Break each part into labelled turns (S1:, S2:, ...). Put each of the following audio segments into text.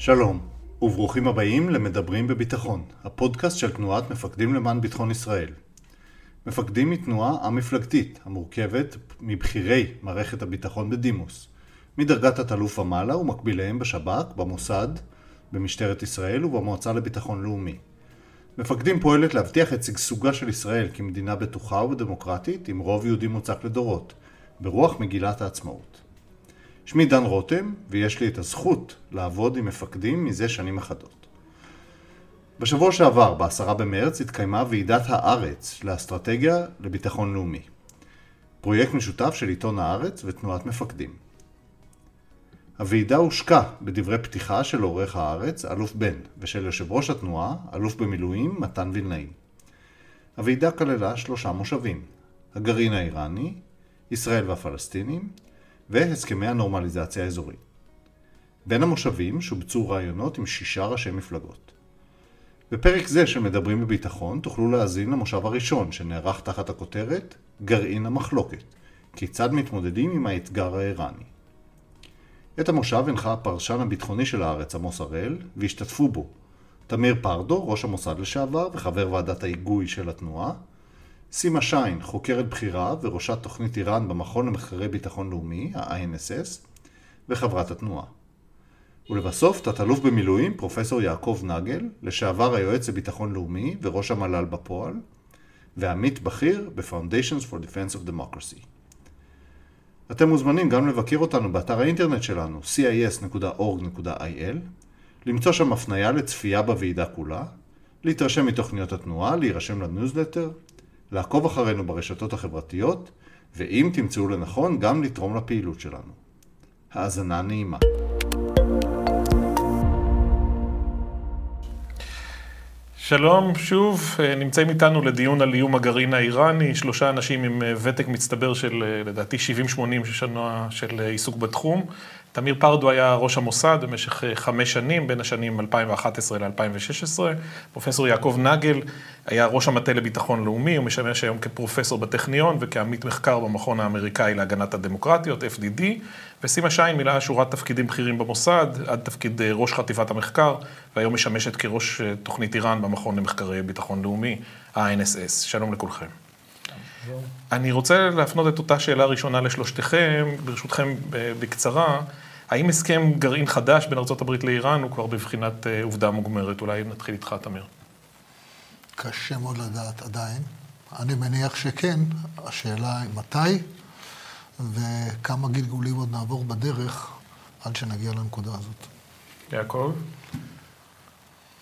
S1: שלום, וברוכים הבאים למדברים בביטחון, הפודקאסט של תנועת מפקדים למען ביטחון ישראל. מפקדים היא תנועה א-מפלגתית, המורכבת מבכירי מערכת הביטחון בדימוס, מדרגת התלוף ומעלה ומקביליהם בשב"כ, במוסד, במשטרת ישראל ובמועצה לביטחון לאומי. מפקדים פועלת להבטיח את שגשוגה של ישראל כמדינה בטוחה ודמוקרטית עם רוב יהודי מוצק לדורות, ברוח מגילת העצמאות. שמי דן רותם, ויש לי את הזכות לעבוד עם מפקדים מזה שנים אחדות. בשבוע שעבר, ב-10 במרץ, התקיימה ועידת הארץ לאסטרטגיה לביטחון לאומי. פרויקט משותף של עיתון הארץ ותנועת מפקדים. הוועידה הושקה בדברי פתיחה של עורך הארץ, אלוף בן, ושל יושב ראש התנועה, אלוף במילואים, מתן וילנאי. הוועידה כללה שלושה מושבים, הגרעין האיראני, ישראל והפלסטינים, והסכמי הנורמליזציה האזורית. בין המושבים שובצו רעיונות עם שישה ראשי מפלגות. בפרק זה של מדברים בביטחון תוכלו להאזין למושב הראשון שנערך תחת הכותרת גרעין המחלוקת, כיצד מתמודדים עם האתגר האיראני. את המושב הנחה הפרשן הביטחוני של הארץ עמוס הראל, והשתתפו בו תמיר פרדו, ראש המוסד לשעבר וחבר ועדת ההיגוי של התנועה, סימה שיין, חוקרת בכירה וראשת תוכנית איראן במכון למחקרי ביטחון לאומי, ה-INSS, וחברת התנועה. ולבסוף, תת-אלוף במילואים, פרופסור יעקב נגל, לשעבר היועץ לביטחון לאומי וראש המל"ל בפועל, ועמית בכיר ב-Foundations for Defense of Democracy. אתם מוזמנים גם לבקר אותנו באתר האינטרנט שלנו, cis.org.il, למצוא שם הפנייה לצפייה בוועידה כולה, להתרשם מתוכניות התנועה, להירשם לניוזלטר, לעקוב אחרינו ברשתות החברתיות, ואם תמצאו לנכון, גם לתרום לפעילות שלנו. האזנה נעימה.
S2: שלום, שוב, נמצאים איתנו לדיון על איום הגרעין האיראני, שלושה אנשים עם ותק מצטבר של לדעתי 70-80 שנה של עיסוק בתחום. תמיר פרדו היה ראש המוסד במשך חמש שנים, בין השנים 2011 ל-2016. פרופסור יעקב נגל היה ראש המטה לביטחון לאומי, הוא משמש היום כפרופסור בטכניון וכעמית מחקר במכון האמריקאי להגנת הדמוקרטיות, FDD. וסימה שיין מילאה שורת תפקידים בכירים במוסד, עד תפקיד ראש חטיבת המחקר, והיום משמשת כראש תוכנית איראן במכון למחקרי ביטחון לאומי, ה-NSS. שלום לכולכם. אני רוצה להפנות את אותה שאלה ראשונה לשלושתכם, ברשותכם בקצרה, האם הסכם גרעין חדש בין ארה"ב לאיראן הוא כבר בבחינת עובדה מוגמרת? אולי נתחיל איתך, תמיר.
S3: קשה מאוד לדעת עדיין. אני מניח שכן, השאלה היא מתי וכמה גלגולים עוד נעבור בדרך עד שנגיע לנקודה הזאת.
S2: יעקב?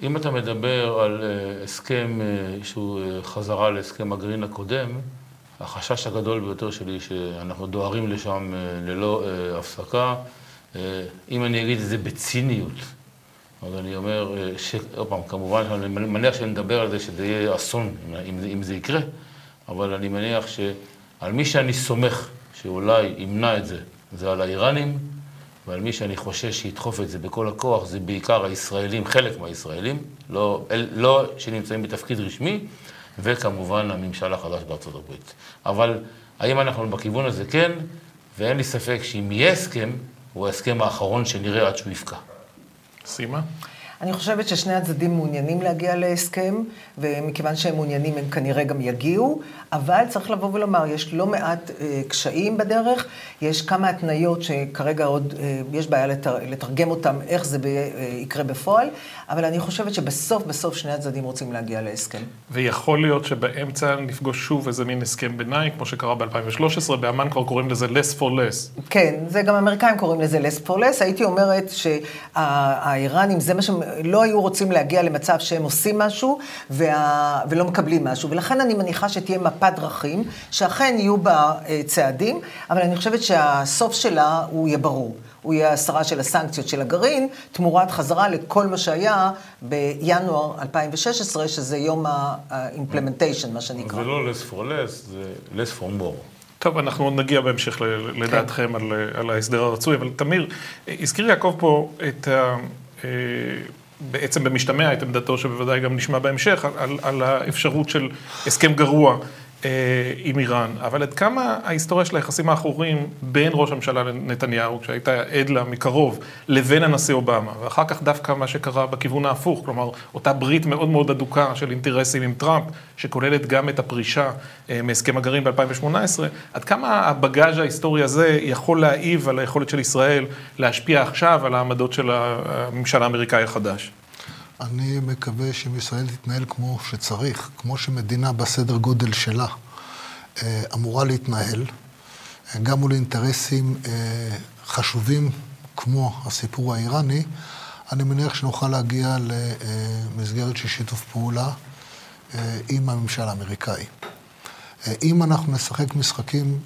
S4: אם אתה מדבר על הסכם שהוא חזרה להסכם הגרעין הקודם, החשש הגדול ביותר שלי שאנחנו דוהרים לשם ללא הפסקה. אם אני אגיד את זה בציניות, אז אני אומר, עוד פעם, כמובן, אני מניח שנדבר על זה שזה יהיה אסון אם זה, אם זה יקרה, אבל אני מניח שעל מי שאני סומך שאולי ימנע את זה, זה על האיראנים, ועל מי שאני חושש שידחוף את זה בכל הכוח, זה בעיקר הישראלים, חלק מהישראלים, לא, לא שנמצאים בתפקיד רשמי, וכמובן הממשל החדש בארצות הברית. אבל האם אנחנו בכיוון הזה? כן, ואין לי ספק שאם יהיה הסכם, הוא ההסכם האחרון שנראה עד שהוא יפקע.
S2: סימה?
S5: אני חושבת ששני הצדדים מעוניינים להגיע להסכם, ומכיוון שהם מעוניינים הם כנראה גם יגיעו, אבל צריך לבוא ולומר, יש לא מעט אה, קשיים בדרך, יש כמה התניות שכרגע עוד אה, יש בעיה לתר, לתרגם אותם, איך זה ב, אה, יקרה בפועל, אבל אני חושבת שבסוף בסוף שני הצדדים רוצים להגיע להסכם.
S2: ויכול להיות שבאמצע נפגוש שוב איזה מין הסכם ביניים, כמו שקרה ב-2013, באמ"ן כבר קוראים לזה less for less.
S5: כן, זה גם האמריקאים קוראים לזה less for less, הייתי אומרת שהאיראנים, זה מה שהם... לא היו רוצים להגיע למצב שהם עושים משהו וה... ולא מקבלים משהו. ולכן אני מניחה שתהיה מפת דרכים, שאכן יהיו בה צעדים, אבל אני חושבת שהסוף שלה הוא יהיה ברור. הוא יהיה הסרה של הסנקציות של הגרעין, תמורת חזרה לכל מה שהיה בינואר 2016, שזה יום ה-implementation, מה שנקרא.
S4: זה לא less for less, זה less for more.
S2: טוב, אנחנו עוד נגיע בהמשך לדעתכם על, על ההסדר הרצוי, אבל תמיר, הזכיר יעקב פה את ה... בעצם במשתמע את עמדתו, שבוודאי גם נשמע בהמשך, על, על האפשרות של הסכם גרוע אה, עם איראן, אבל עד כמה ההיסטוריה של היחסים האחורים בין ראש הממשלה נתניהו, שהיית עד לה מקרוב, לבין הנשיא אובמה, ואחר כך דווקא מה שקרה בכיוון ההפוך, כלומר, אותה ברית מאוד מאוד אדוקה של אינטרסים עם טראמפ, שכוללת גם את הפרישה אה, מהסכם הגרעין ב-2018, עד כמה הבגאז' ההיסטורי הזה יכול להעיב על היכולת של ישראל להשפיע עכשיו על העמדות של הממשל האמריקאי החדש?
S3: אני מקווה שאם ישראל תתנהל כמו שצריך, כמו שמדינה בסדר גודל שלה אה, אמורה להתנהל, אה, גם מול אינטרסים אה, חשובים כמו הסיפור האיראני, אני מניח שנוכל להגיע למסגרת של שיתוף פעולה עם הממשל האמריקאי. אם אנחנו נשחק משחקים,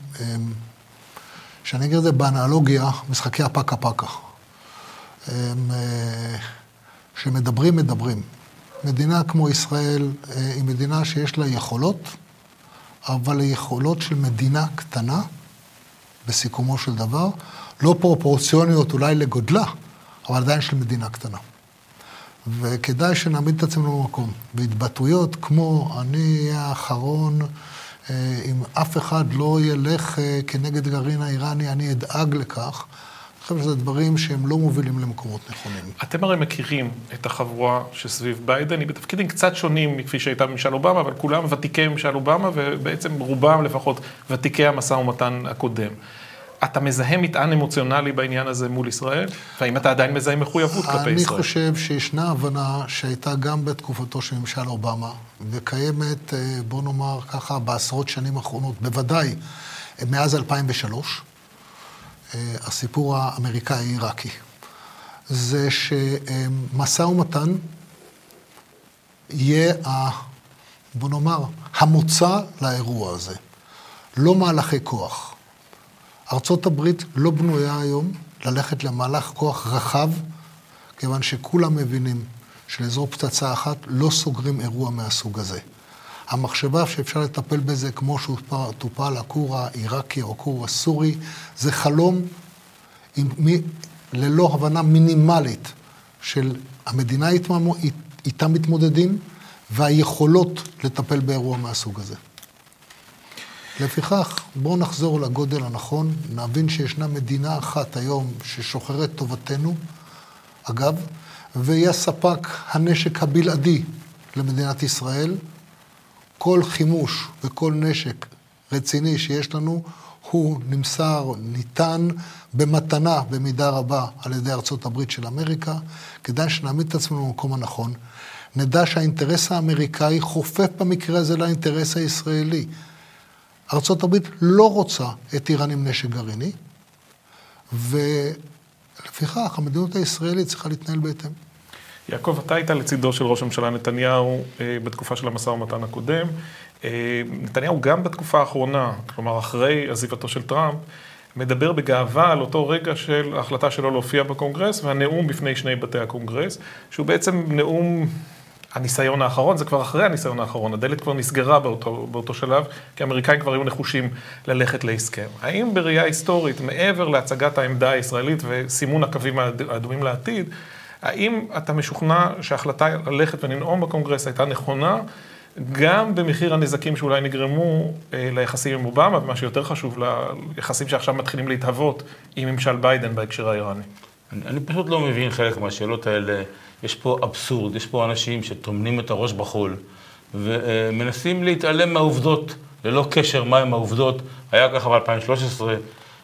S3: שאני אגיד את זה באנלוגיה, משחקי הפקה פקה. שמדברים, מדברים. מדינה כמו ישראל אה, היא מדינה שיש לה יכולות, אבל היכולות של מדינה קטנה, בסיכומו של דבר, לא פרופורציוניות אולי לגודלה, אבל עדיין של מדינה קטנה. וכדאי שנעמיד את עצמנו במקום. בהתבטאויות כמו אני אהיה האחרון, אה, אם אף אחד לא ילך אה, כנגד גרעין האיראני, אני אדאג לכך. חושב שזה דברים שהם לא מובילים למקומות נכונים.
S2: אתם הרי מכירים את החבורה שסביב ביידן, היא בתפקידים קצת שונים מכפי שהייתה בממשל אובמה, אבל כולם ותיקי ממשל אובמה, ובעצם רובם לפחות ותיקי המשא ומתן הקודם. אתה מזהה מטען אמוציונלי בעניין הזה מול ישראל? והאם אתה עדיין מזהה מחויבות כלפי ישראל?
S3: אני חושב שישנה הבנה שהייתה גם בתקופתו של ממשל אובמה, וקיימת, אה, בוא נאמר ככה, בעשרות שנים האחרונות, בוודאי מאז 2003, אה, הסיפור האמריקאי-עיראקי. זה שמשא ומתן יהיה, בוא נאמר, המוצא לאירוע הזה. לא מהלכי כוח. ארצות הברית לא בנויה היום ללכת למהלך כוח רחב, כיוון שכולם מבינים שלאזור פצצה אחת לא סוגרים אירוע מהסוג הזה. המחשבה שאפשר לטפל בזה כמו שטופל הכור העיראקי או הכור הסורי, זה חלום עם, מ, ללא הבנה מינימלית של המדינה איתה מתמודדים והיכולות לטפל באירוע מהסוג הזה. לפיכך, בואו נחזור לגודל הנכון, נבין שישנה מדינה אחת היום ששוחרת טובתנו, אגב, והיא הספק הנשק הבלעדי למדינת ישראל, כל חימוש וכל נשק רציני שיש לנו, הוא נמסר, ניתן במתנה במידה רבה על ידי ארצות הברית של אמריקה, כדאי שנעמיד את עצמנו במקום הנכון. נדע שהאינטרס האמריקאי חופף במקרה הזה לאינטרס הישראלי. ארצות הברית לא רוצה את איראן עם נשק גרעיני, ולפיכך המדיניות הישראלית צריכה להתנהל בהתאם.
S2: יעקב, אתה היית לצידו של ראש הממשלה נתניהו אה, בתקופה של המשא ומתן הקודם. אה, נתניהו גם בתקופה האחרונה, כלומר אחרי עזיבתו של טראמפ, מדבר בגאווה על אותו רגע של ההחלטה שלו להופיע בקונגרס והנאום בפני שני בתי הקונגרס, שהוא בעצם נאום הניסיון האחרון, זה כבר אחרי הניסיון האחרון, הדלת כבר נסגרה באותו, באותו שלב, כי האמריקאים כבר היו נחושים ללכת להסכם. האם בראייה היסטורית, מעבר להצגת העמדה הישראלית וסימון הקווים האדומים לעתיד, האם אתה משוכנע שההחלטה ללכת ולנאום בקונגרס הייתה נכונה, גם במחיר הנזקים שאולי נגרמו אה, ליחסים עם אובמה, ומה שיותר חשוב, ליחסים שעכשיו מתחילים להתהוות עם ממשל ביידן בהקשר האיראני?
S4: אני, אני פשוט לא מבין חלק מהשאלות האלה. יש פה אבסורד, יש פה אנשים שטומנים את הראש בחול ומנסים להתעלם מהעובדות, ללא קשר מהם העובדות. היה ככה ב-2013,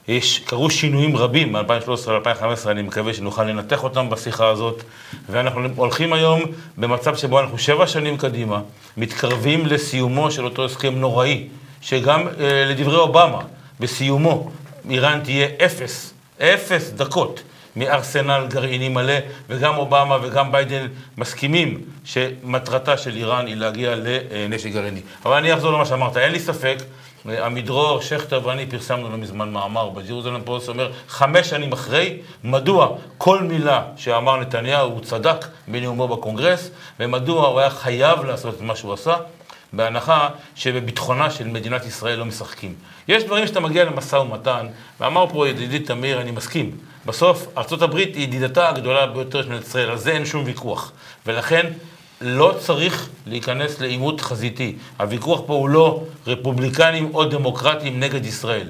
S4: יש, קרו שינויים רבים מ-2013 ל-2015, אני מקווה שנוכל לנתח אותם בשיחה הזאת, ואנחנו הולכים היום במצב שבו אנחנו שבע שנים קדימה, מתקרבים לסיומו של אותו הסכם נוראי, שגם אה, לדברי אובמה, בסיומו, איראן תהיה אפס, אפס דקות מארסנל גרעיני מלא, וגם אובמה וגם ביידן מסכימים שמטרתה של איראן היא להגיע לנשק גרעיני. אבל אני אחזור למה שאמרת, אין לי ספק עמידרור, שכטר ואני פרסמנו לא מזמן מאמר בג'רוזלם פוסט, אומר חמש שנים אחרי, מדוע כל מילה שאמר נתניהו הוא צדק בנאומו בקונגרס, ומדוע הוא היה חייב לעשות את מה שהוא עשה, בהנחה שבביטחונה של מדינת ישראל לא משחקים. יש דברים שאתה מגיע למשא ומתן, ואמר פה ידידי תמיר, אני מסכים. בסוף, ארה"ב היא ידידתה הגדולה ביותר של מדינת ישראל, על זה אין שום ויכוח. ולכן, לא צריך להיכנס לעימות חזיתי. הוויכוח פה הוא לא רפובליקנים או דמוקרטים נגד ישראל.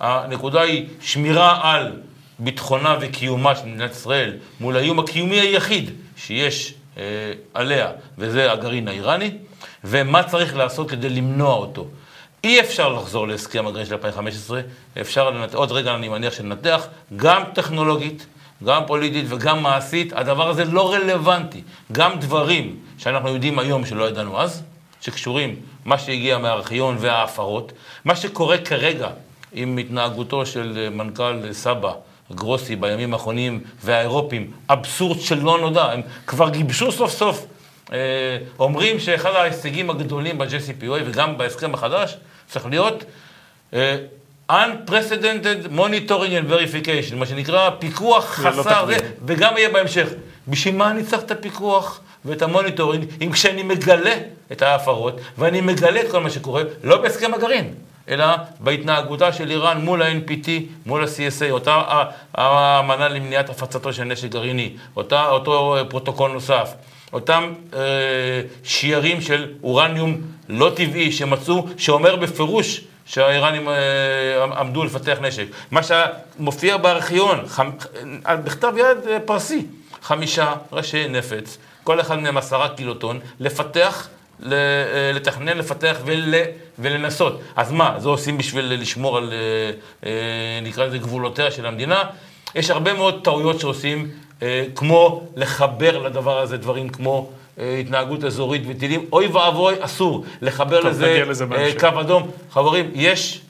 S4: הנקודה היא שמירה על ביטחונה וקיומה של מדינת ישראל מול האיום הקיומי היחיד שיש אה, עליה, וזה הגרעין האיראני, ומה צריך לעשות כדי למנוע אותו. אי אפשר לחזור להסכם הגרעין של 2015, אפשר לנתח, עוד רגע אני מניח שננתח, גם טכנולוגית, גם פוליטית וגם מעשית, הדבר הזה לא רלוונטי. גם דברים שאנחנו יודעים היום שלא ידענו אז, שקשורים, מה שהגיע מהארכיון וההפרות, מה שקורה כרגע עם התנהגותו של מנכ"ל סבא, גרוסי, בימים האחרונים, והאירופים, אבסורד שלא נודע, הם כבר גיבשו סוף סוף. אה, אומרים שאחד ההישגים הגדולים ב-JCPOA וגם בהסכם החדש צריך להיות אה, unprecedented monitoring and verification, מה שנקרא פיקוח
S2: לא
S4: חסר, זה, וגם יהיה בהמשך. בשביל מה אני צריך את הפיקוח ואת ה monitoring, אם כשאני מגלה את ההפרות, ואני מגלה את כל מה שקורה, לא בהסכם הגרעין, אלא בהתנהגותה של איראן מול ה-NPT, מול ה-CSA, אותה האמנה למניעת הפצתו של נשק גרעיני, אותה, אותו פרוטוקול נוסף. אותם אה, שיירים של אורניום לא טבעי שמצאו, שאומר בפירוש שהאיראנים אה, עמדו לפתח נשק. מה שמופיע בארכיון, חמ... בכתב יד אה, פרסי, חמישה ראשי נפץ, כל אחד מהם עשרה קילוטון, לפתח, אה, לתכנן, לפתח ול... ולנסות. אז מה, זה עושים בשביל לשמור על, נקרא לזה, גבולותיה של המדינה? יש הרבה מאוד טעויות שעושים, כמו לחבר לדבר הזה דברים כמו התנהגות אזורית וטילים, אוי ואבוי, אסור לחבר
S2: טוב,
S4: לזה,
S2: לזה
S4: אה, קו אדום. חברים, יש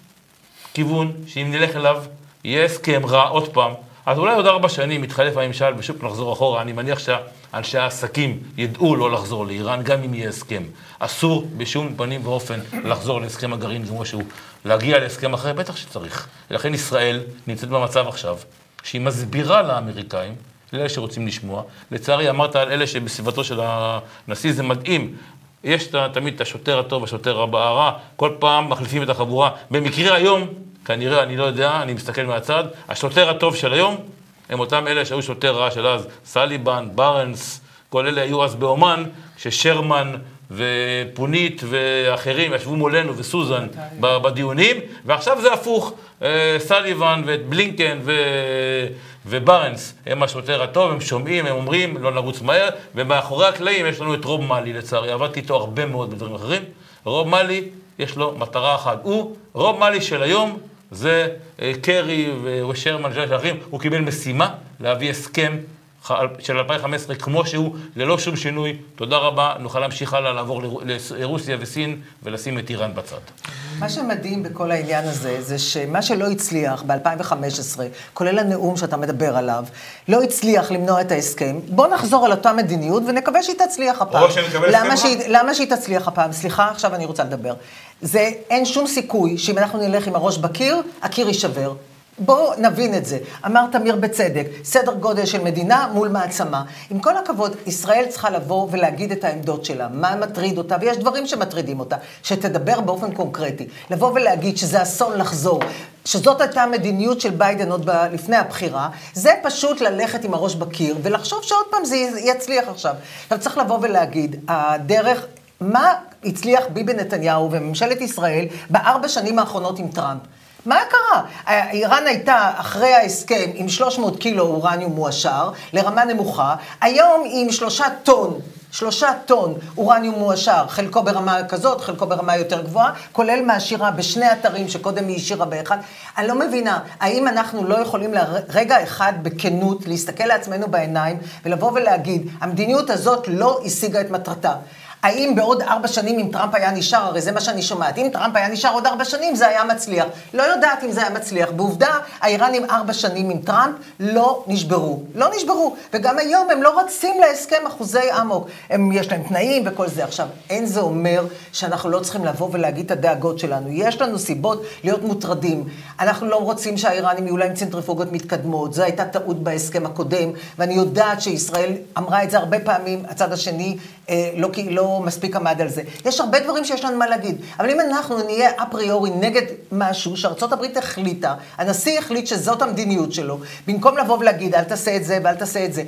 S4: כיוון שאם נלך אליו, יהיה הסכם רע עוד פעם, אז אולי עוד ארבע שנים יתחלף הממשל ושוב נחזור אחורה. אני מניח שאנשי העסקים ידעו לא לחזור לאיראן, גם אם יהיה הסכם. אסור בשום פנים ואופן לחזור להסכם הגרעין כמו שהוא. להגיע להסכם אחר, בטח שצריך. ולכן ישראל נמצאת במצב עכשיו, שהיא מסבירה לאמריקאים, לאלה שרוצים לשמוע. לצערי, אמרת על אלה שבסביבתו של הנשיא, זה מדהים. יש תמיד את השוטר הטוב, השוטר הרע, כל פעם מחליפים את החבורה. במקרה היום, כנראה, אני לא יודע, אני מסתכל מהצד, השוטר הטוב של היום, הם אותם אלה שהיו שוטר רע של אז, סליבן, ברנס, כל אלה היו אז באומן, כששרמן ופונית ואחרים ישבו מולנו וסוזן בדיונים, ועכשיו זה הפוך, אה, סליבן ואת בלינקן ו... וברנס הם השוטר הטוב, הם שומעים, הם אומרים, לא נרוץ מהר, ומאחורי הקלעים יש לנו את רוב מאלי לצערי, עבדתי איתו הרבה מאוד בדברים אחרים. רוב מאלי, יש לו מטרה אחת. הוא, רוב מאלי של היום, זה אה, קרי ושרמן של אחרים, הוא קיבל משימה להביא הסכם של 2015 כמו שהוא, ללא שום שינוי. תודה רבה, נוכל להמשיך הלאה, לעבור לרוסיה וסין ולשים את איראן בצד.
S5: מה שמדהים בכל העניין הזה, זה שמה שלא הצליח ב-2015, כולל הנאום שאתה מדבר עליו, לא הצליח למנוע את ההסכם. בוא נחזור על אותה מדיניות ונקווה שהיא תצליח הפעם.
S4: או שנקבל הסכם
S5: שהיא, למה שהיא תצליח הפעם? סליחה, עכשיו אני רוצה לדבר. זה, אין שום סיכוי שאם אנחנו נלך עם הראש בקיר, הקיר יישבר. בואו נבין את זה. אמר תמיר בצדק, סדר גודל של מדינה מול מעצמה. עם כל הכבוד, ישראל צריכה לבוא ולהגיד את העמדות שלה, מה מטריד אותה, ויש דברים שמטרידים אותה, שתדבר באופן קונקרטי. לבוא ולהגיד שזה אסון לחזור, שזאת הייתה המדיניות של ביידן עוד ב- לפני הבחירה, זה פשוט ללכת עם הראש בקיר ולחשוב שעוד פעם זה יצליח עכשיו. עכשיו צריך לבוא ולהגיד, הדרך... מה הצליח ביבי נתניהו וממשלת ישראל בארבע שנים האחרונות עם טראמפ? מה קרה? איראן הייתה אחרי ההסכם עם 300 קילו אורניום מועשר, לרמה נמוכה, היום עם שלושה טון. שלושה טון אורניום מועשר, חלקו ברמה כזאת, חלקו ברמה יותר גבוהה, כולל מהשירה בשני אתרים שקודם היא השאירה באחד. אני לא מבינה, האם אנחנו לא יכולים לרגע אחד בכנות להסתכל לעצמנו בעיניים ולבוא ולהגיד, המדיניות הזאת לא השיגה את מטרתה. האם בעוד ארבע שנים אם טראמפ היה נשאר, הרי זה מה שאני שומעת, אם טראמפ היה נשאר עוד ארבע שנים זה היה מצליח. לא יודעת אם זה היה מצליח. בעובדה, האיראנים ארבע שנים עם טראמפ לא נשברו. לא נשברו. וגם היום הם לא רצים להסכם אחוזי אמוק. הם, יש להם תנאים וכל זה. עכשיו, אין זה אומר שאנחנו לא צריכים לבוא ולהגיד את הדאגות שלנו. יש לנו סיבות להיות מוטרדים. אנחנו לא רוצים שהאיראנים יהיו להם צנטריפוגות מתקדמות. זו הייתה טעות בהסכם הקודם, ואני יודעת שישראל אמרה את זה הרבה פעמים, הצד השני אה, לא, לא מספיק עמד על זה. יש הרבה דברים שיש לנו מה להגיד, אבל אם אנחנו נהיה אפריורי נגד משהו שארצות הברית החליטה, הנשיא החליט שזאת המדיניות שלו, במקום לבוא ולהגיד, אל תעשה את זה ואל תעשה את זה.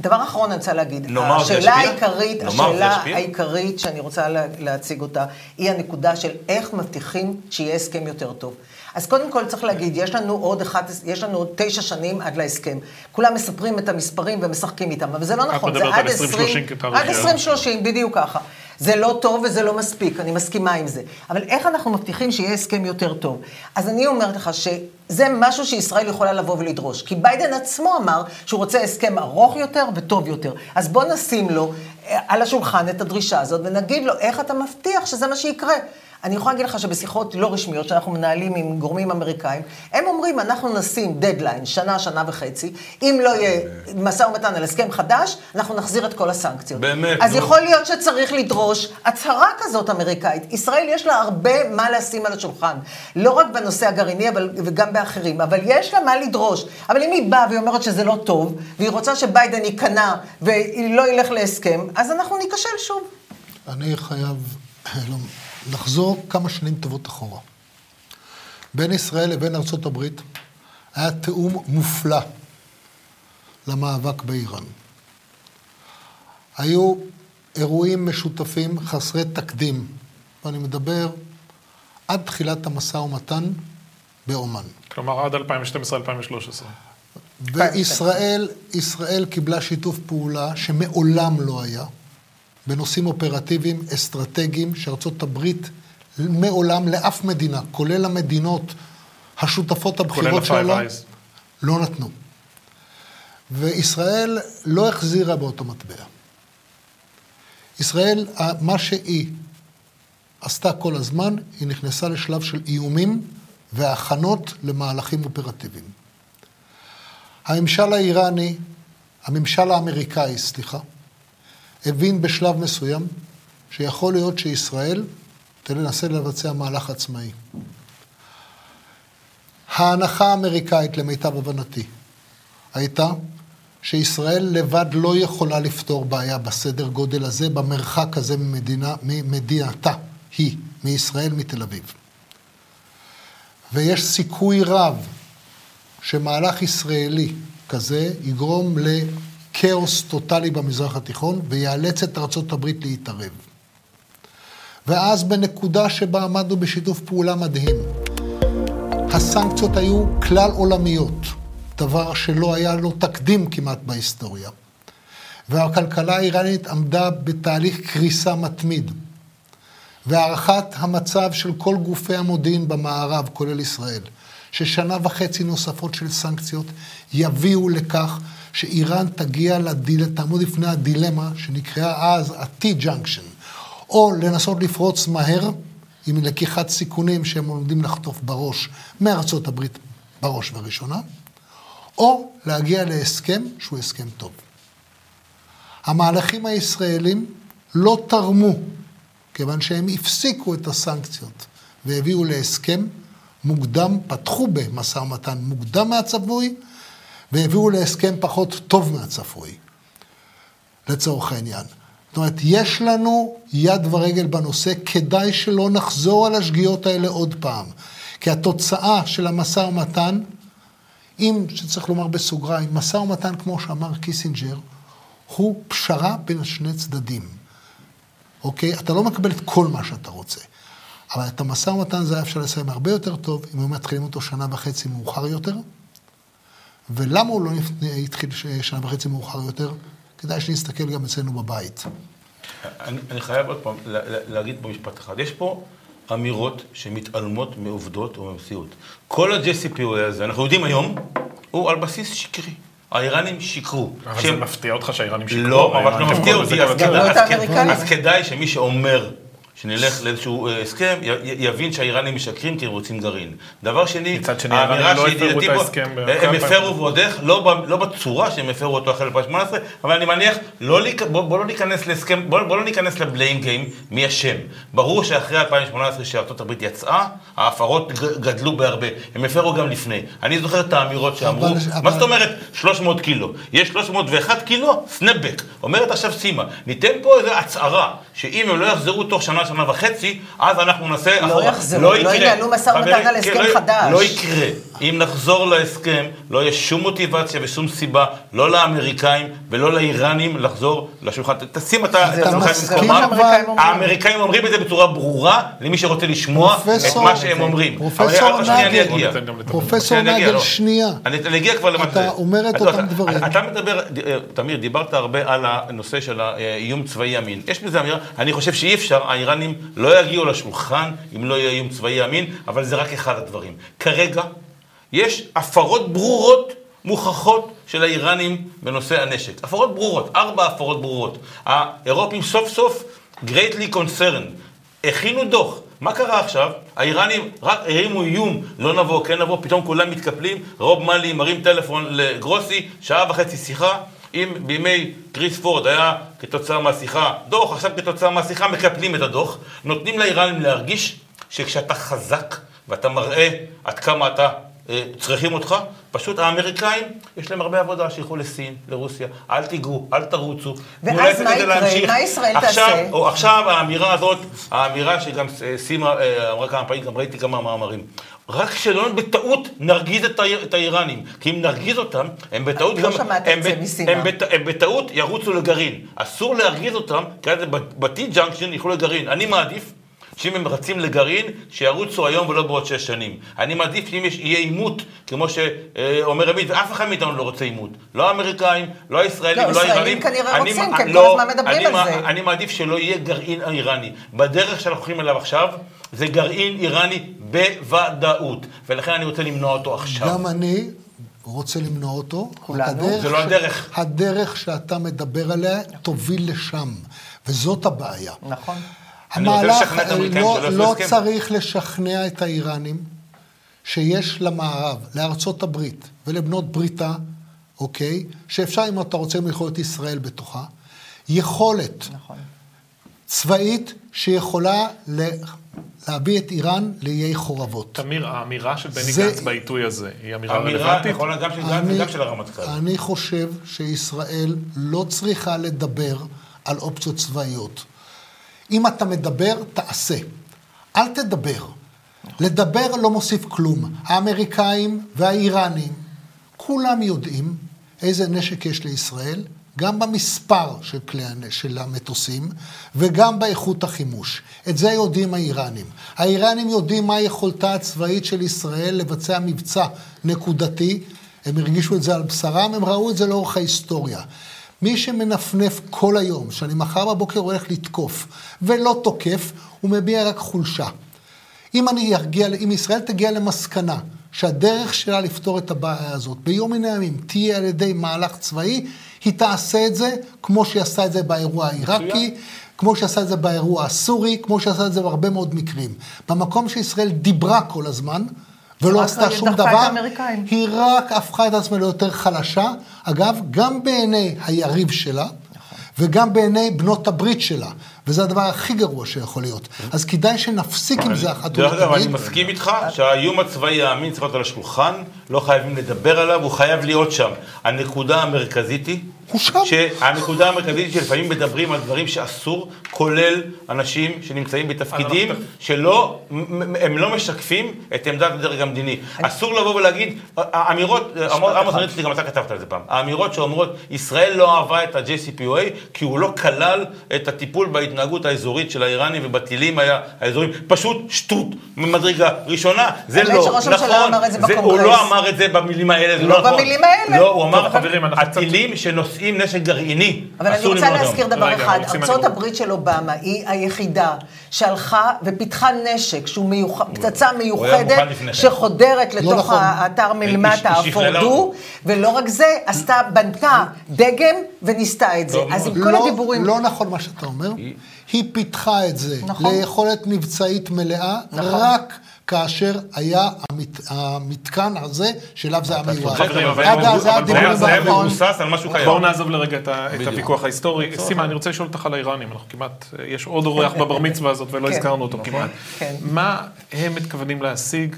S5: דבר אחרון אני רוצה להגיד.
S4: נאמר
S5: השאלה? העיקרית, השאלה? העיקרית שאני רוצה לה, להציג אותה, היא הנקודה של איך מבטיחים שיהיה הסכם יותר טוב. אז קודם כל צריך להגיד, יש לנו עוד אחת, יש לנו עוד תשע שנים עד להסכם. כולם מספרים את המספרים ומשחקים איתם, אבל זה לא נכון, זה עד
S2: על
S5: 20...
S2: 2030 כתאריך
S5: עד
S2: יעד.
S5: 2030, בדיוק ככה. זה לא טוב וזה לא מספיק, אני מסכימה עם זה. אבל איך אנחנו מבטיחים שיהיה הסכם יותר טוב? אז אני אומרת לך שזה משהו שישראל יכולה לבוא ולדרוש. כי ביידן עצמו אמר שהוא רוצה הסכם ארוך יותר וטוב יותר. אז בוא נשים לו אה, על השולחן את הדרישה הזאת ונגיד לו, איך אתה מבטיח שזה מה שיקרה? אני יכולה להגיד לך שבשיחות לא רשמיות שאנחנו מנהלים עם גורמים אמריקאים, הם אומרים, אנחנו נשים דדליין, שנה, שנה וחצי, אם לא יהיה משא ומתן על הסכם חדש, אנחנו נחזיר את כל הסנקציות.
S4: באמת,
S5: אז
S4: נו.
S5: יכול להיות שצריך לדרוש הצהרה כזאת אמריקאית. ישראל יש לה הרבה מה לשים על השולחן. לא רק בנושא הגרעיני, אבל, וגם באחרים, אבל יש לה מה לדרוש. אבל אם היא באה והיא אומרת שזה לא טוב, והיא רוצה שביידן ייכנע ולא ילך להסכם, אז אנחנו ניכשל שוב.
S3: אני חייב לחזור כמה שנים טובות אחורה. בין ישראל לבין ארצות הברית היה תיאום מופלא למאבק באיראן. היו אירועים משותפים חסרי תקדים, ואני מדבר עד תחילת המשא ומתן באומן.
S2: כלומר, עד 2012-2013.
S3: וישראל ישראל קיבלה שיתוף פעולה שמעולם לא היה, בנושאים אופרטיביים, אסטרטגיים, שארצות הברית מעולם לאף מדינה, כולל המדינות השותפות הבכירות שלה. לא נתנו. וישראל לא החזירה באותו מטבע. ישראל, מה שהיא עשתה כל הזמן, היא נכנסה לשלב של איומים והכנות למהלכים אופרטיביים. הממשל האיראני, הממשל האמריקאי, סליחה, הבין בשלב מסוים שיכול להיות שישראל תנסה לבצע מהלך עצמאי. ההנחה האמריקאית, למיטב הבנתי, הייתה שישראל לבד לא יכולה לפתור בעיה בסדר גודל הזה, במרחק הזה ממדינה, ממדינתה, היא, מישראל, מתל אביב. ויש סיכוי רב שמהלך ישראלי כזה יגרום לכאוס טוטאלי במזרח התיכון ויאלץ את ארצות הברית להתערב. ואז בנקודה שבה עמדנו בשיתוף פעולה מדהים, הסנקציות היו כלל עולמיות, דבר שלא היה לו תקדים כמעט בהיסטוריה. והכלכלה האיראנית עמדה בתהליך קריסה מתמיד. והערכת המצב של כל גופי המודיעין במערב, כולל ישראל, ששנה וחצי נוספות של סנקציות יביאו לכך שאיראן תגיע, לדיל, תעמוד לפני הדילמה שנקראה אז ה-T-Junction, או לנסות לפרוץ מהר עם לקיחת סיכונים שהם עומדים לחטוף בראש מארצות הברית בראש ובראשונה, או להגיע להסכם שהוא הסכם טוב. המהלכים הישראלים לא תרמו, כיוון שהם הפסיקו את הסנקציות והביאו להסכם מוקדם, פתחו במשא ומתן מוקדם מהצפוי, והביאו להסכם פחות טוב מהצפוי, לצורך העניין. זאת אומרת, יש לנו יד ורגל בנושא, כדאי שלא נחזור על השגיאות האלה עוד פעם. כי התוצאה של המשא ומתן, אם, שצריך לומר בסוגריים, משא ומתן, כמו שאמר קיסינג'ר, הוא פשרה בין שני צדדים. אוקיי? אתה לא מקבל את כל מה שאתה רוצה. אבל את המשא ומתן הזה היה אפשר לסיים הרבה יותר טוב, אם היו מתחילים אותו שנה וחצי מאוחר יותר. ולמה הוא לא התחיל שנה וחצי מאוחר יותר? כדאי שנסתכל גם אצלנו בבית.
S4: אני, אני חייב עוד פעם לה, לה, להגיד פה משפט אחד. יש פה אמירות שמתעלמות מעובדות או ממציאות. כל ה-JCPOA הזה, אנחנו יודעים היום, הוא על בסיס שקרי. האיראנים שיקרו.
S2: אבל
S4: שהם-
S2: זה מפתיע אותך שהאיראנים שיקרו?
S4: לא, ממש לא מפתיע אותי. אז כדאי שמי שאומר שנלך לאיזשהו אה, הסכם, י- י- יבין שהאיראנים משקרים כי הם רוצים גרעין. דבר שני,
S2: מצד שני,
S4: האמירה
S2: האיראנים לא הפרו את ההסכם
S4: הם הפרו
S2: 2000.
S4: ועוד איך, לא לא בצורה שהם הפרו אותו אחרי 2018, אבל אני מניח, לא בוא בוא לא ניכנס להסכם, בוא בוא לא ניכנס לבליים גיים, מי אשם. ברור שאחרי 2018 שארצות הברית יצאה, ההפרות גדלו בהרבה. הם הפרו גם לפני. אני זוכר את האמירות שאמרו, מה זאת אומרת 300 קילו? יש 301 קילו, סנפבק. אומרת עכשיו סימה, ניתן פה איזו הצהרה, שאם הם לא יחזרו תוך שנה, שנה וחצי, אז אנחנו נעשה
S5: לא
S4: אחורה.
S5: יחזרו, לא
S4: יקרה.
S5: ינהלו משא ומתן על הסכם
S4: כן, לא-
S5: חדש.
S4: לא יקרה. אם נחזור להסכם, לא יהיה שום מוטיבציה ושום סיבה, לא לאמריקאים ולא לאיראנים לחזור לשולחן. תשים אתה את
S5: זה לא
S4: עצמך במקומם. האמריקאים אומרים את זה בצורה ברורה למי שרוצה לשמוע את מה שהם אומרים.
S3: פרופסור נגל. פרופסור נגל,
S4: לא.
S3: שנייה.
S4: אני אגיע כבר למה
S3: אתה. אומר את
S4: אתה-
S3: אותם דברים.
S4: אתה מדבר, אה, תמיר, דיברת הרבה על הנושא של האיום צבאי אמין. יש בזה אמירה, אני חושב שאי אפשר, האיראנים לא יגיעו לשולחן אם לא יהיה איום צבאי אמין, אבל זה רק אחד הדברים. כרגע יש הפרות ברורות, מוכחות, של האיראנים בנושא הנשק. הפרות ברורות, ארבע הפרות ברורות. האירופים סוף סוף, greatly concerned, הכינו דוח. מה קרה עכשיו? האיראנים רק הרימו איום, לא נבוא, כן נבוא, פתאום כולם מתקפלים, רוב מאלי מרים טלפון לגרוסי, שעה וחצי שיחה. אם בימי קריס פורד היה כתוצאה מהשיחה דוח, עכשיו כתוצאה מהשיחה מקפלים את הדוח, נותנים לאיראנים להרגיש שכשאתה חזק ואתה מראה עד כמה אתה אה, צריכים אותך, פשוט האמריקאים, יש להם הרבה עבודה, שילכו לסין, לרוסיה, אל תיגעו, אל תרוצו.
S5: ואז מה יקרה?
S4: להמשיך.
S5: מה ישראל
S4: עכשיו,
S5: תעשה?
S4: או עכשיו האמירה הזאת, האמירה שגם אה, סימה אה, אמרה כמה פעמים, גם ראיתי כמה מאמרים. רק שלא בטעות נרגיז את, האיר, את האיראנים, כי אם נרגיז אותם, הם בטעות
S5: לא שמעתי
S4: הם,
S5: את זה מסימה.
S4: הם, בט, הם בטעות ירוצו לגרעין. אסור להרגיז אותם, כי אז ב T junction ילכו לגרעין. אני מעדיף שאם הם רצים לגרעין, שירוצו היום ולא בעוד שש שנים. אני מעדיף שאם יש, יהיה עימות, כמו שאומר עמית, ואף אחד מאיתנו לא רוצה עימות. לא האמריקאים, לא הישראלים,
S5: לא,
S4: לא
S5: ישראלים
S4: האיראנים.
S5: כנראה
S4: אני
S5: רוצים, כי הם
S4: לא,
S5: כל הזמן מדברים
S4: אני
S5: על זה.
S4: אני מעדיף שלא יהיה גרעין איראני. בדרך שאנחנו הולכים אליו עכשיו, זה גרעין איראני בוודאות. ולכן אני רוצה למנוע אותו עכשיו.
S3: גם אני רוצה למנוע אותו.
S5: כולנו.
S3: הדרך
S4: זה לא הדרך.
S3: הדרך שאתה מדבר עליה תוביל לשם, וזאת הבעיה.
S5: נכון.
S4: אני רוצה
S3: המהלך
S4: לשכנע את האמריקאים
S3: לא,
S4: שלא יעשו
S3: לא. צריך לשכנע את האיראנים שיש למערב, לארצות הברית ולבנות בריתה, אוקיי? שאפשר, אם אתה רוצה, מלכות ישראל בתוכה, יכולת
S5: נכון.
S3: צבאית שיכולה ל- להביא את איראן לאיי חורבות.
S2: תמיר, האמירה של בני
S3: זה-
S2: גנץ בעיתוי הזה, היא אמירה
S4: אמירה
S2: רלוונטית?
S4: נכונה גם של גנץ וגם של הרמטכ"ל.
S3: אני חושב שישראל לא צריכה לדבר על אופציות צבאיות. אם אתה מדבר, תעשה. אל תדבר. לדבר לא מוסיף כלום. האמריקאים והאיראנים, כולם יודעים איזה נשק יש לישראל, גם במספר של כלי של המטוסים, וגם באיכות החימוש. את זה יודעים האיראנים. האיראנים יודעים מה יכולתה הצבאית של ישראל לבצע מבצע נקודתי. הם הרגישו את זה על בשרם, הם ראו את זה לאורך ההיסטוריה. מי שמנפנף כל היום, שאני מחר בבוקר הולך לתקוף, ולא תוקף, הוא מביע רק חולשה. אם, אני ארגיע, אם ישראל תגיע למסקנה שהדרך שלה לפתור את הבעיה הזאת ביום מן הימים תהיה על ידי מהלך צבאי, היא תעשה את זה כמו שהיא עשתה את זה באירוע העיראקי, כמו שעשה את זה באירוע הסורי, כמו שעשה את זה בהרבה מאוד מקרים. במקום שישראל דיברה כל הזמן, ולא עשתה שום דבר. היא רק הפכה את עצמה ליותר חלשה. אגב, גם בעיני היריב שלה, וגם בעיני בנות הברית שלה. וזה הדבר הכי גרוע שיכול להיות. אז כדאי שנפסיק עם זה אחת
S4: דרך אגב, אני
S3: ולתמיד.
S4: מסכים איתך שהאיום הצבאי האמין צריך להיות על השולחן, לא חייבים לדבר עליו, הוא חייב להיות שם. הנקודה המרכזית היא...
S3: הוא שם.
S4: שהנקודה המרכזית היא שלפעמים מדברים על דברים שאסור, כולל אנשים שנמצאים בתפקידים שלא, הם לא משקפים את עמדת הדרג המדיני. אסור לבוא ולהגיד, האמירות, עמוס מריצקי, גם אתה כתבת על זה פעם, האמירות שאומרות, ישראל לא אהבה את ה-JCPOA כי הוא לא כלל את הטיפול בהתנהגות האזורית של האיראנים ובטילים האזוריים, פשוט שטות ממדרגה ראשונה, זה לא, נכון, הוא. לא אמר את זה במילים האלה, זה
S5: לא
S4: לא נכון.
S5: במילים האלה.
S4: לא, הוא אמר,
S2: חברים,
S4: הטילים שנושאים נשק גרעיני,
S5: אבל אני רוצה. להזכיר דבר
S2: רגע,
S5: אחד, ארצות. הברית של אובמה היא היחידה שהלכה ופיתחה נשק שהוא מיוחד, פצצה מיוחדת,
S4: כן.
S5: שחודרת לתוך
S3: נכון.
S5: האתר מלמטה, הפורדו. ולא רק זה, עשתה, בנתה דגם וניסתה את זה.
S4: טוב
S5: אז
S4: מאוד.
S5: עם כל
S3: לא,
S5: הדיבורים...
S3: לא נכון מה שאתה אומר. היא פיתחה את זה
S5: נכון.
S3: ליכולת מבצעית מלאה, רק כאשר היה המת, המתקן הזה, שאליו זה היה מיועד.
S2: חברים, אבל
S3: עד
S2: זה-
S3: היה.
S4: מבוסס על משהו קיים.
S2: בואו נעזוב לרגע את. הוויכוח ההיסטורי. סימה, אני רוצה לשאול אותך על האיראנים, אנחנו כמעט, יש עוד אורח בבר מצווה הזאת ולא
S5: כן.
S2: הזכרנו אותו כמעט.
S5: כן.
S2: מה הם מתכוונים להשיג?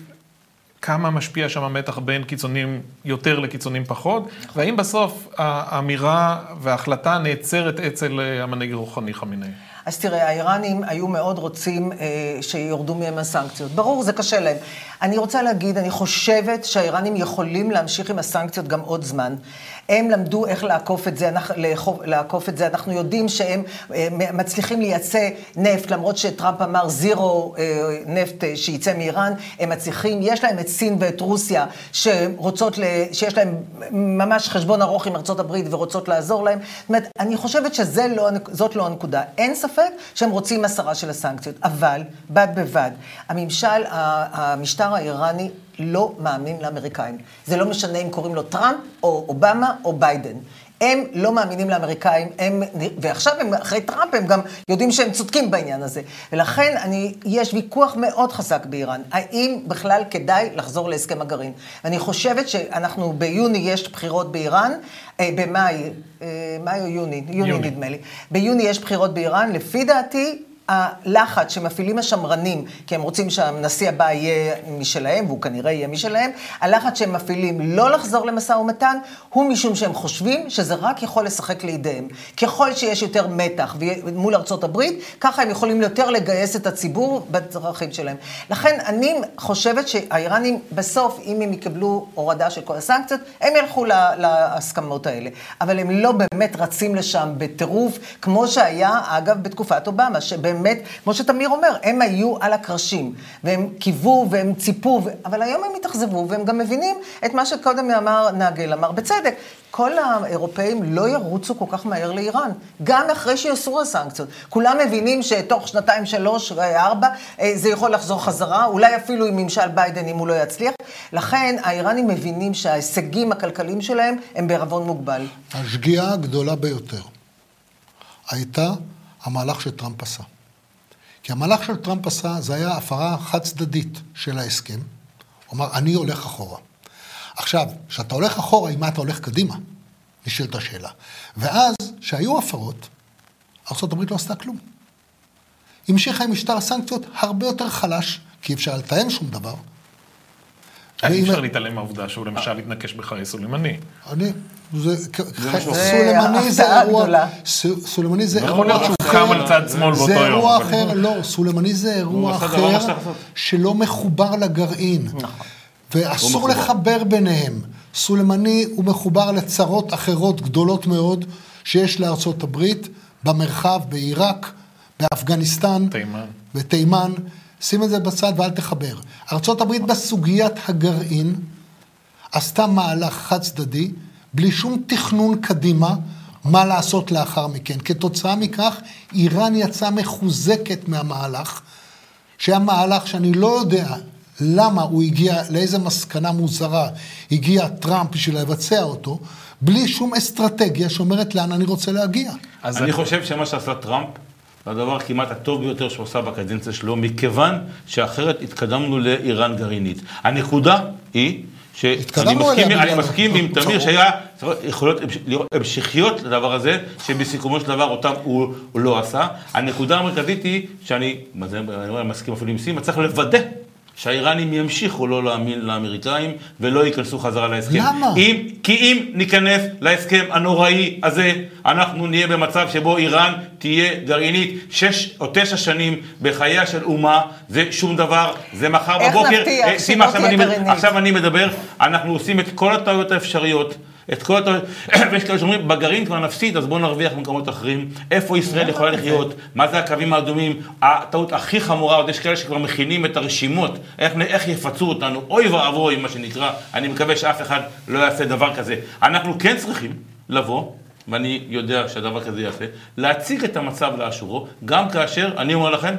S2: כמה משפיע שם המתח בין קיצונים יותר לקיצונים פחות? והאם בסוף האמירה וההחלטה נעצרת אצל אה, המנהיג הרוחני חמינאי?
S5: אז תראה, האיראנים היו מאוד רוצים אה, שיורדו מהם הסנקציות. ברור, זה קשה להם. אני רוצה להגיד, אני חושבת שהאיראנים יכולים להמשיך עם הסנקציות גם עוד זמן. הם למדו איך לעקוף את זה, לעקוף את זה. אנחנו יודעים שהם אה, מצליחים לייצא נפט, למרות שטראמפ אמר זירו אה, נפט אה, שייצא מאיראן, הם מצליחים, יש להם את סין ואת רוסיה, שרוצות, שיש להם ממש חשבון ארוך עם ארצות הברית ורוצות לעזור להם. זאת אומרת, אני חושבת שזאת לא, לא הנקודה. אין ספק שהם רוצים הסרה של הסנקציות, אבל בד בבד, הממשל, המשטר האיראני לא מאמין לאמריקאים. זה לא משנה אם קוראים לו טראמפ, או אובמה, או ביידן. הם לא מאמינים לאמריקאים, הם, ועכשיו הם, אחרי טראמפ הם גם יודעים שהם צודקים בעניין הזה. ולכן אני, יש ויכוח מאוד חזק באיראן, האם בכלל כדאי לחזור להסכם הגרעין. אני חושבת שאנחנו, ביוני יש בחירות באיראן, אה, במאי, אה, מאי או יוני, יוני, יוני נדמה לי. ביוני יש בחירות באיראן, לפי דעתי, הלחץ שמפעילים השמרנים, כי הם רוצים שהנשיא הבא יהיה משלהם, והוא כנראה יהיה משלהם, הלחץ שהם מפעילים לא לחזור למשא ומתן, הוא משום שהם חושבים שזה רק יכול לשחק לידיהם. ככל שיש יותר מתח מול ארצות הברית, ככה הם יכולים יותר לגייס את הציבור בדרכים שלהם. לכן אני חושבת שהאיראנים בסוף, אם הם יקבלו הורדה של כל הסנקציות, הם ילכו להסכמות האלה. אבל הם לא באמת רצים לשם בטירוף, כמו שהיה, אגב, בתקופת אובמה, שבאמת... באמת, כמו שתמיר אומר, הם היו על הקרשים, והם קיוו והם ציפו, ו... אבל היום הם התאכזבו, והם גם מבינים את מה שקודם אמר נגל, אמר בצדק, כל האירופאים לא ירוצו כל כך מהר לאיראן, גם אחרי שיוסרו הסנקציות. כולם מבינים שתוך שנתיים, שלוש, ארבע, אה, זה יכול לחזור חזרה, אולי אפילו עם ממשל ביידן, אם הוא לא יצליח. לכן האיראנים מבינים שההישגים הכלכליים שלהם הם בערבון מוגבל.
S3: השגיאה הגדולה ביותר הייתה המהלך שטראמפ עשה. כי המהלך של טראמפ עשה, זה היה הפרה חד צדדית של ההסכם. הוא אמר, אני הולך אחורה. עכשיו, כשאתה הולך אחורה, עם מה אתה הולך קדימה? נשאלת השאלה. ואז, כשהיו הפרות, ארה"ב לא עשתה כלום. המשיכה עם משטר הסנקציות הרבה יותר חלש, כי אפשר לתאם שום דבר.
S2: אי אפשר להתעלם מהעובדה שהוא למשל התנקש בחיי סולימני.
S3: אני, סולימני זה אירוע, סולימני זה אירוע
S2: אחר, קם על צד שמאל באותו יום.
S3: זה אירוע אחר, לא, סולימני זה אירוע אחר שלא מחובר לגרעין. נכון. ואסור לחבר ביניהם. סולימני הוא מחובר לצרות אחרות גדולות מאוד שיש לארצות הברית, במרחב, בעיראק, באפגניסטן, בתימן. שים את זה בצד ואל תחבר. ארה"ב בסוגיית הגרעין עשתה מהלך חד צדדי, בלי שום תכנון קדימה, מה לעשות לאחר מכן. כתוצאה מכך, איראן יצאה מחוזקת מהמהלך, שהיה מהלך שאני לא יודע למה הוא הגיע, לאיזה מסקנה מוזרה הגיע טראמפ בשביל לבצע אותו, בלי שום אסטרטגיה שאומרת לאן אני רוצה להגיע.
S4: אז אני חושב שמה שעשה טראמפ הדבר כמעט הטוב ביותר שהוא עושה בקדנציה שלו, מכיוון שאחרת התקדמנו לאיראן גרעינית. הנקודה היא שאני מסכים, אני מסכים עם תמיר שהיה יכול להיות המשכיות לדבר הזה, שבסיכומו של דבר אותם הוא, הוא לא עשה. הנקודה המרכזית היא שאני, אני מסכים אפילו עם סימה, צריך לוודא שהאיראנים ימשיכו לא להאמין לאמריקאים ולא ייכנסו חזרה להסכם.
S3: למה?
S4: אם, כי אם ניכנס להסכם הנוראי הזה, אנחנו נהיה במצב שבו איראן תהיה גרעינית שש או תשע שנים בחייה של אומה, זה שום דבר, זה מחר בבוקר. איך
S5: נבטיח שלא תהיה גרעינית?
S4: עכשיו אני מדבר, אנחנו עושים את כל הטעויות האפשריות. את כל הטעויות, ויש כאלה שאומרים, בגרעין כבר נפסיד, אז בואו נרוויח במקומות אחרים. איפה ישראל יכולה לחיות? מה זה הקווים האדומים? הטעות הכי חמורה, עוד יש כאלה שכבר מכינים את הרשימות, איך, איך יפצו אותנו, אוי ואבוי, מה שנקרא. אני מקווה שאף אחד לא יעשה דבר כזה. אנחנו כן צריכים לבוא, ואני יודע שהדבר כזה יעשה, להציג את המצב לאשורו, גם כאשר, אני אומר לכם,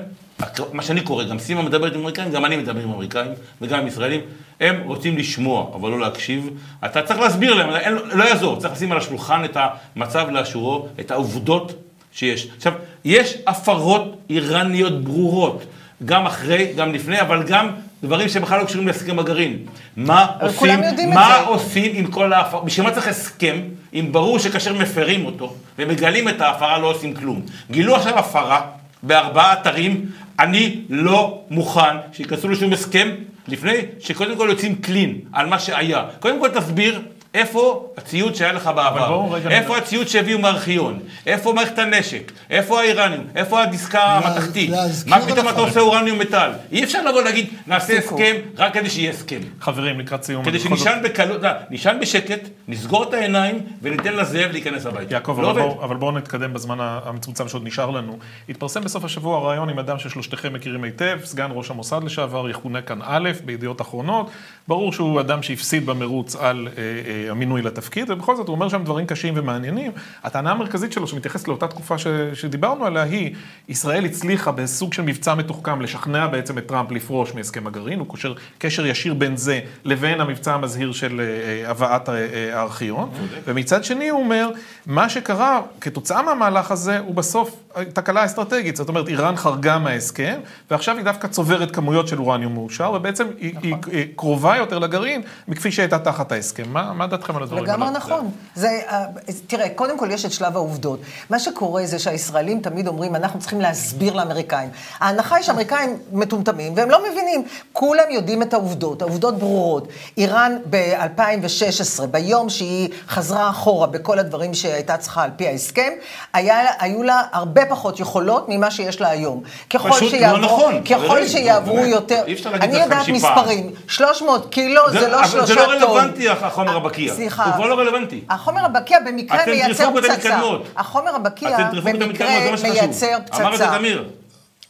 S4: מה שאני קורא, גם סימה מדברת עם אמריקאים, גם אני מדבר עם אמריקאים וגם עם ישראלים, הם רוצים לשמוע, אבל לא להקשיב. אתה צריך להסביר להם, אין, לא יעזור, צריך לשים על השולחן את המצב לאשורו, את העובדות שיש. עכשיו, יש הפרות איראניות ברורות, גם אחרי, גם לפני, אבל גם דברים שבכלל לא קשורים להסכם הגרעין. מה עושים, מה עושים עם כל ההפרות, בשביל מה צריך הסכם, אם ברור שכאשר מפרים אותו ומגלים את ההפרה לא עושים כלום. גילו עכשיו הפרה בארבעה אתרים, אני לא מוכן שייכנסו לשום הסכם לפני שקודם כל יוצאים קלין על מה שהיה. קודם כל תסביר איפה הציוד שהיה לך בעבר? איפה. הציוד שהביאו מהארכיון? איפה מערכת הנשק? איפה האיראנים? איפה הדיסקה המתכתית? מה פתאום. אתה עושה אורניום מטל? אי אפשר לבוא להגיד, נעשה. הסכם רק כדי שיהיה הסכם.
S2: חברים, לקראת סיום.
S4: כדי שנישן בקלות, לא, נישן בשקט, נסגור את העיניים וניתן לזאב להיכנס הביתה.
S2: יעקב,
S4: לא
S2: אבל. בואו אבל בואו נתקדם בזמן המצומצם שעוד נשאר לנו. התפרסם בסוף השבוע ראיון עם אדם ששלושתכם מכירים היטב, סגן ראש המוסד לשעבר, יכונה כאן א', בידיעות אחרונות. ברור שהוא אדם שהפסיד במרוץ על אה, אה, המינוי לתפקיד, ובכל זאת הוא אומר שם דברים קשים ומעניינים. הטענה המרכזית שלו, שמתייחסת לאותה תקופה ש, שדיברנו עליה, היא, ישראל הצליחה בסוג של מבצע מתוחכם לשכנע בעצם את טראמפ לפרוש מהסכם הגרעין, הוא קושר קשר ישיר בין זה לבין המבצע המזהיר של אה, אה, הבאת אה, הארכיון. ומצד שני הוא אומר, מה שקרה כתוצאה מהמהלך הזה, הוא בסוף תקלה אסטרטגית. זאת אומרת, איראן חרגה מההסכם, ועכשיו היא דווקא צוברת כמויות של אורניום מאושר, ובעצם היא, היא, היא קרובה יותר לגרעין מכפי שהייתה תחת ההסכם. מה, מה דעתכם על הדברים
S5: לגמרי
S2: האלה?
S5: נכון. זה, אה, תראה, קודם כל יש את שלב העובדות. מה שקורה זה שהישראלים תמיד אומרים, אנחנו צריכים להסביר לאמריקאים. ההנחה היא שהאמריקאים מטומטמים, והם לא מבינים. כולם יודעים את העובדות, העובדות ברורות. איראן ב-2016, ביום שהיא חזרה אחורה בכל הדברים שהייתה צריכה על פי ההסכם, היה, היו לה הרבה פחות יכולות ממה שיש לה היום. ככל
S4: פשוט לא
S5: שיעברו,
S4: נכון.
S5: ככל שיעברו יותר...
S4: אי אפשר להגיד
S5: אני
S4: את זה
S5: יודעת
S4: 50 פעם.
S5: מספרים, 300 קילו זה, לא
S4: אבל
S5: שלושה
S4: זה
S5: טון.
S4: לא רלוונטי, החומר הבקיע.
S5: סליחה.
S4: הוא כבר לא רלוונטי.
S5: החומר הבקיע במקרה מייצר פצצה. החומר הבקיע במקרה. מייצר פצצה.
S4: אמר את זה תמיר.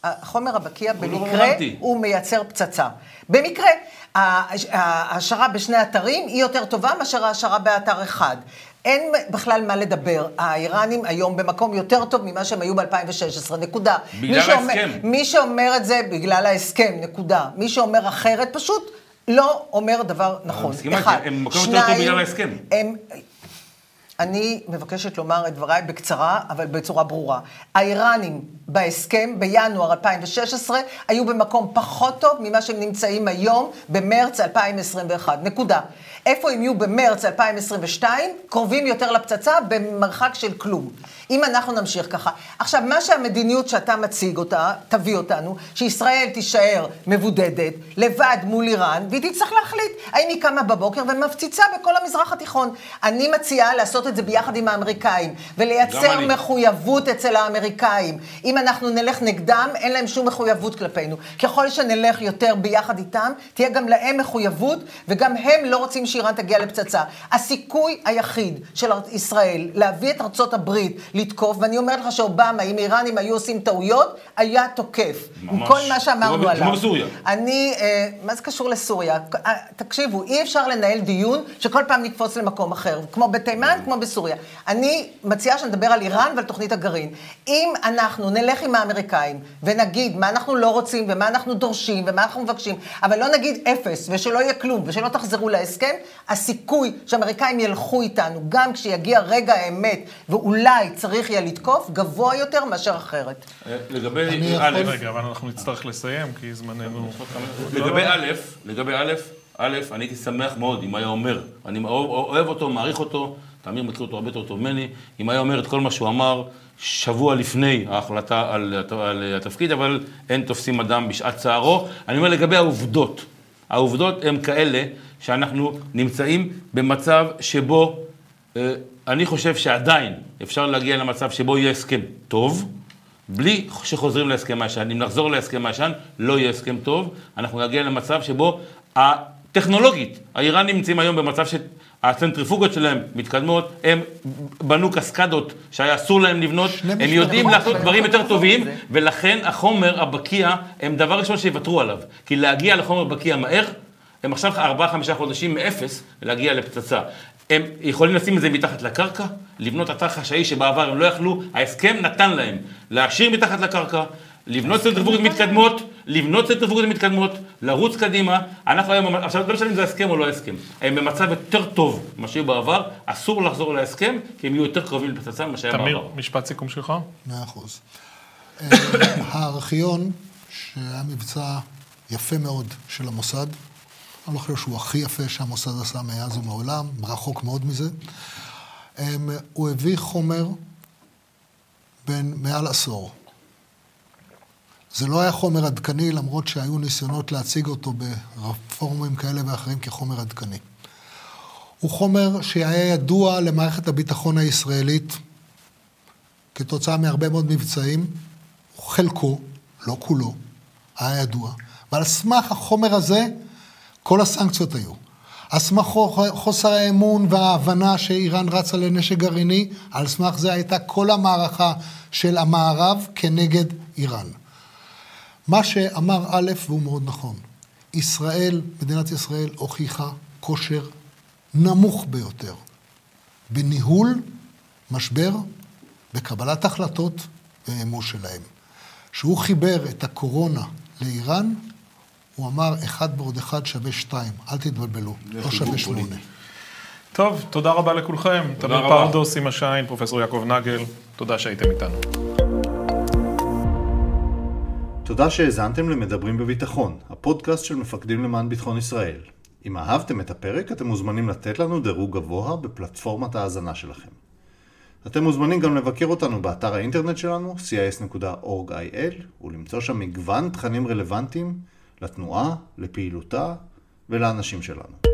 S5: החומר הבקיע
S4: לא
S5: במקרה. הוא מייצר פצצה. במקרה, ה- ההעשרה בשני אתרים היא יותר טובה מאשר ההעשרה באתר אחד. אין בכלל מה לדבר. האיראנים היום במקום יותר טוב ממה שהם היו ב-2016, נקודה.
S4: בגלל
S5: מי שאומר-
S4: ההסכם.
S5: מי שאומר את זה בגלל ההסכם, נקודה. מי שאומר אחרת פשוט לא אומר דבר נכון.
S4: מסכימה איתי,
S5: אחד.
S4: הם במקום יותר טוב בגלל ההסכם.
S5: הם... אני מבקשת לומר את דבריי בקצרה, אבל בצורה ברורה. האיראנים בהסכם בינואר 2016 היו במקום פחות טוב ממה שהם נמצאים היום במרץ 2021. נקודה. איפה הם יהיו במרץ 2022? קרובים יותר לפצצה במרחק של כלום. אם אנחנו נמשיך ככה. עכשיו, מה שהמדיניות שאתה מציג אותה, תביא אותנו, שישראל תישאר מבודדת, לבד מול איראן, והיא תצטרך להחליט האם היא קמה בבוקר ומפציצה בכל המזרח התיכון. אני מציעה לעשות את זה ביחד עם האמריקאים, ולייצר. מחויבות אצל האמריקאים. אם אנחנו נלך נגדם, אין להם שום מחויבות כלפינו. ככל שנלך יותר ביחד איתם, תהיה גם להם מחויבות, וגם הם לא רוצים שאיראן תגיע לפצצה. הסיכוי היחיד של ישראל להביא את ארצות הברית לתקוף, ואני אומרת לך שאובמה, אם איראנים היו עושים טעויות, היה תוקף. עם
S4: ממש.
S5: כל מה שאמרנו
S4: כמו-
S5: עליו.
S4: כמו בסוריה.
S5: אני, אה, מה זה קשור לסוריה? אה, תקשיבו, אי אפשר לנהל דיון שכל פעם נקפוץ למקום אחר, כמו בתימן, כמו בסוריה. אני מציעה שנדבר על איראן ועל תוכנית הגרעין. אם אנחנו נלך עם האמריקאים ונגיד מה אנחנו לא רוצים ומה אנחנו דורשים ומה אנחנו מבקשים, אבל לא נגיד אפס ושלא יהיה כלום ושלא תחזרו להסכם, הסיכוי שהאמריקאים ילכו איתנו, גם כשיגיע רגע האמת ואולי צריך יהיה לתקוף, גבוה יותר מאשר אחרת.
S4: אה, לגבי א',
S2: רגע, אבל אנחנו נצטרך לסיים, כי זמננו...
S4: לגבי א', לגבי א', א', אני הייתי שמח מאוד אם היה אומר, אני אוהב אותו, מעריך אותו, תמיר מכיר אותו הרבה יותר טוב ממני, אם היה אומר את כל מה שהוא אמר שבוע לפני ההחלטה על, על התפקיד, אבל אין תופסים אדם בשעת צערו. אני אומר לגבי העובדות, העובדות הן כאלה שאנחנו נמצאים במצב שבו אה, אני חושב שעדיין אפשר להגיע למצב שבו יהיה הסכם טוב, בלי שחוזרים להסכם הישן. אם נחזור להסכם הישן, לא יהיה הסכם טוב. אנחנו נגיע למצב שבו הטכנולוגית, האיראנים נמצאים היום במצב שהצנטריפוגות שלהם מתקדמות, הם בנו קסקדות שהיה אסור להם לבנות, הם. יודעים לעשות דברים יותר טובים. ולכן החומר הבקיע, הם דבר ראשון שיוותרו עליו. כי להגיע לחומר בקיע מהר, הם עכשיו ארבעה, חמישה חודשים מאפס להגיע לפצצה. הם יכולים לשים את זה מתחת לקרקע, לבנות אתר חשאי שבעבר הם לא יכלו, ההסכם נתן להם להשאיר מתחת לקרקע, לבנות צנטריפוגות מתקדמות, לבנות צנטריפוגות מתקדמות, לרוץ קדימה. אנחנו היום, עכשיו לא משנה אם זה הסכם או לא הסכם, הם במצב יותר טוב ממה שהיו בעבר, אסור לחזור להסכם, כי הם יהיו יותר קרובים לפצצה ממה שהיה
S2: תמיר,
S4: בעבר.
S2: משפט סיכום שלך?
S3: מאה אחוז. אה, הארכיון, שהיה מבצע יפה מאוד של המוסד, אני לא חושב שהוא הכי יפה שהמוסד עשה מאז ומעולם, רחוק מאוד מזה. הוא הביא חומר בין מעל עשור. זה לא היה חומר עדכני, למרות שהיו ניסיונות להציג אותו בפורומים כאלה ואחרים כחומר עדכני. הוא חומר שהיה ידוע למערכת הביטחון הישראלית כתוצאה מהרבה מאוד מבצעים, חלקו, לא כולו, היה ידוע. ועל סמך החומר הזה, כל הסנקציות היו. על סמך חוסר האמון וההבנה שאיראן רצה לנשק גרעיני, על סמך זה הייתה כל המערכה של המערב כנגד איראן. מה שאמר א', והוא מאוד נכון, ישראל, מדינת ישראל, הוכיחה כושר נמוך ביותר בניהול משבר, בקבלת החלטות ומימוש שלהם. כשהוא חיבר את הקורונה לאיראן, הוא אמר, אחד ועוד אחד שווה שתיים, אל תתבלבלו, לא שווה שמונה.
S2: טוב, תודה רבה לכולכם. תמיר פרדו, סימה שיין, פרופסור יעקב נגל, תודה שהייתם איתנו.
S1: תודה שהאזנתם למדברים בביטחון, הפודקאסט של מפקדים למען ביטחון ישראל. אם אהבתם את הפרק, אתם מוזמנים לתת לנו דירוג גבוה בפלטפורמת ההאזנה שלכם. אתם מוזמנים גם לבקר אותנו באתר האינטרנט שלנו, cis.org.il, ולמצוא שם מגוון תכנים רלוונטיים לתנועה, לפעילותה ולאנשים שלנו.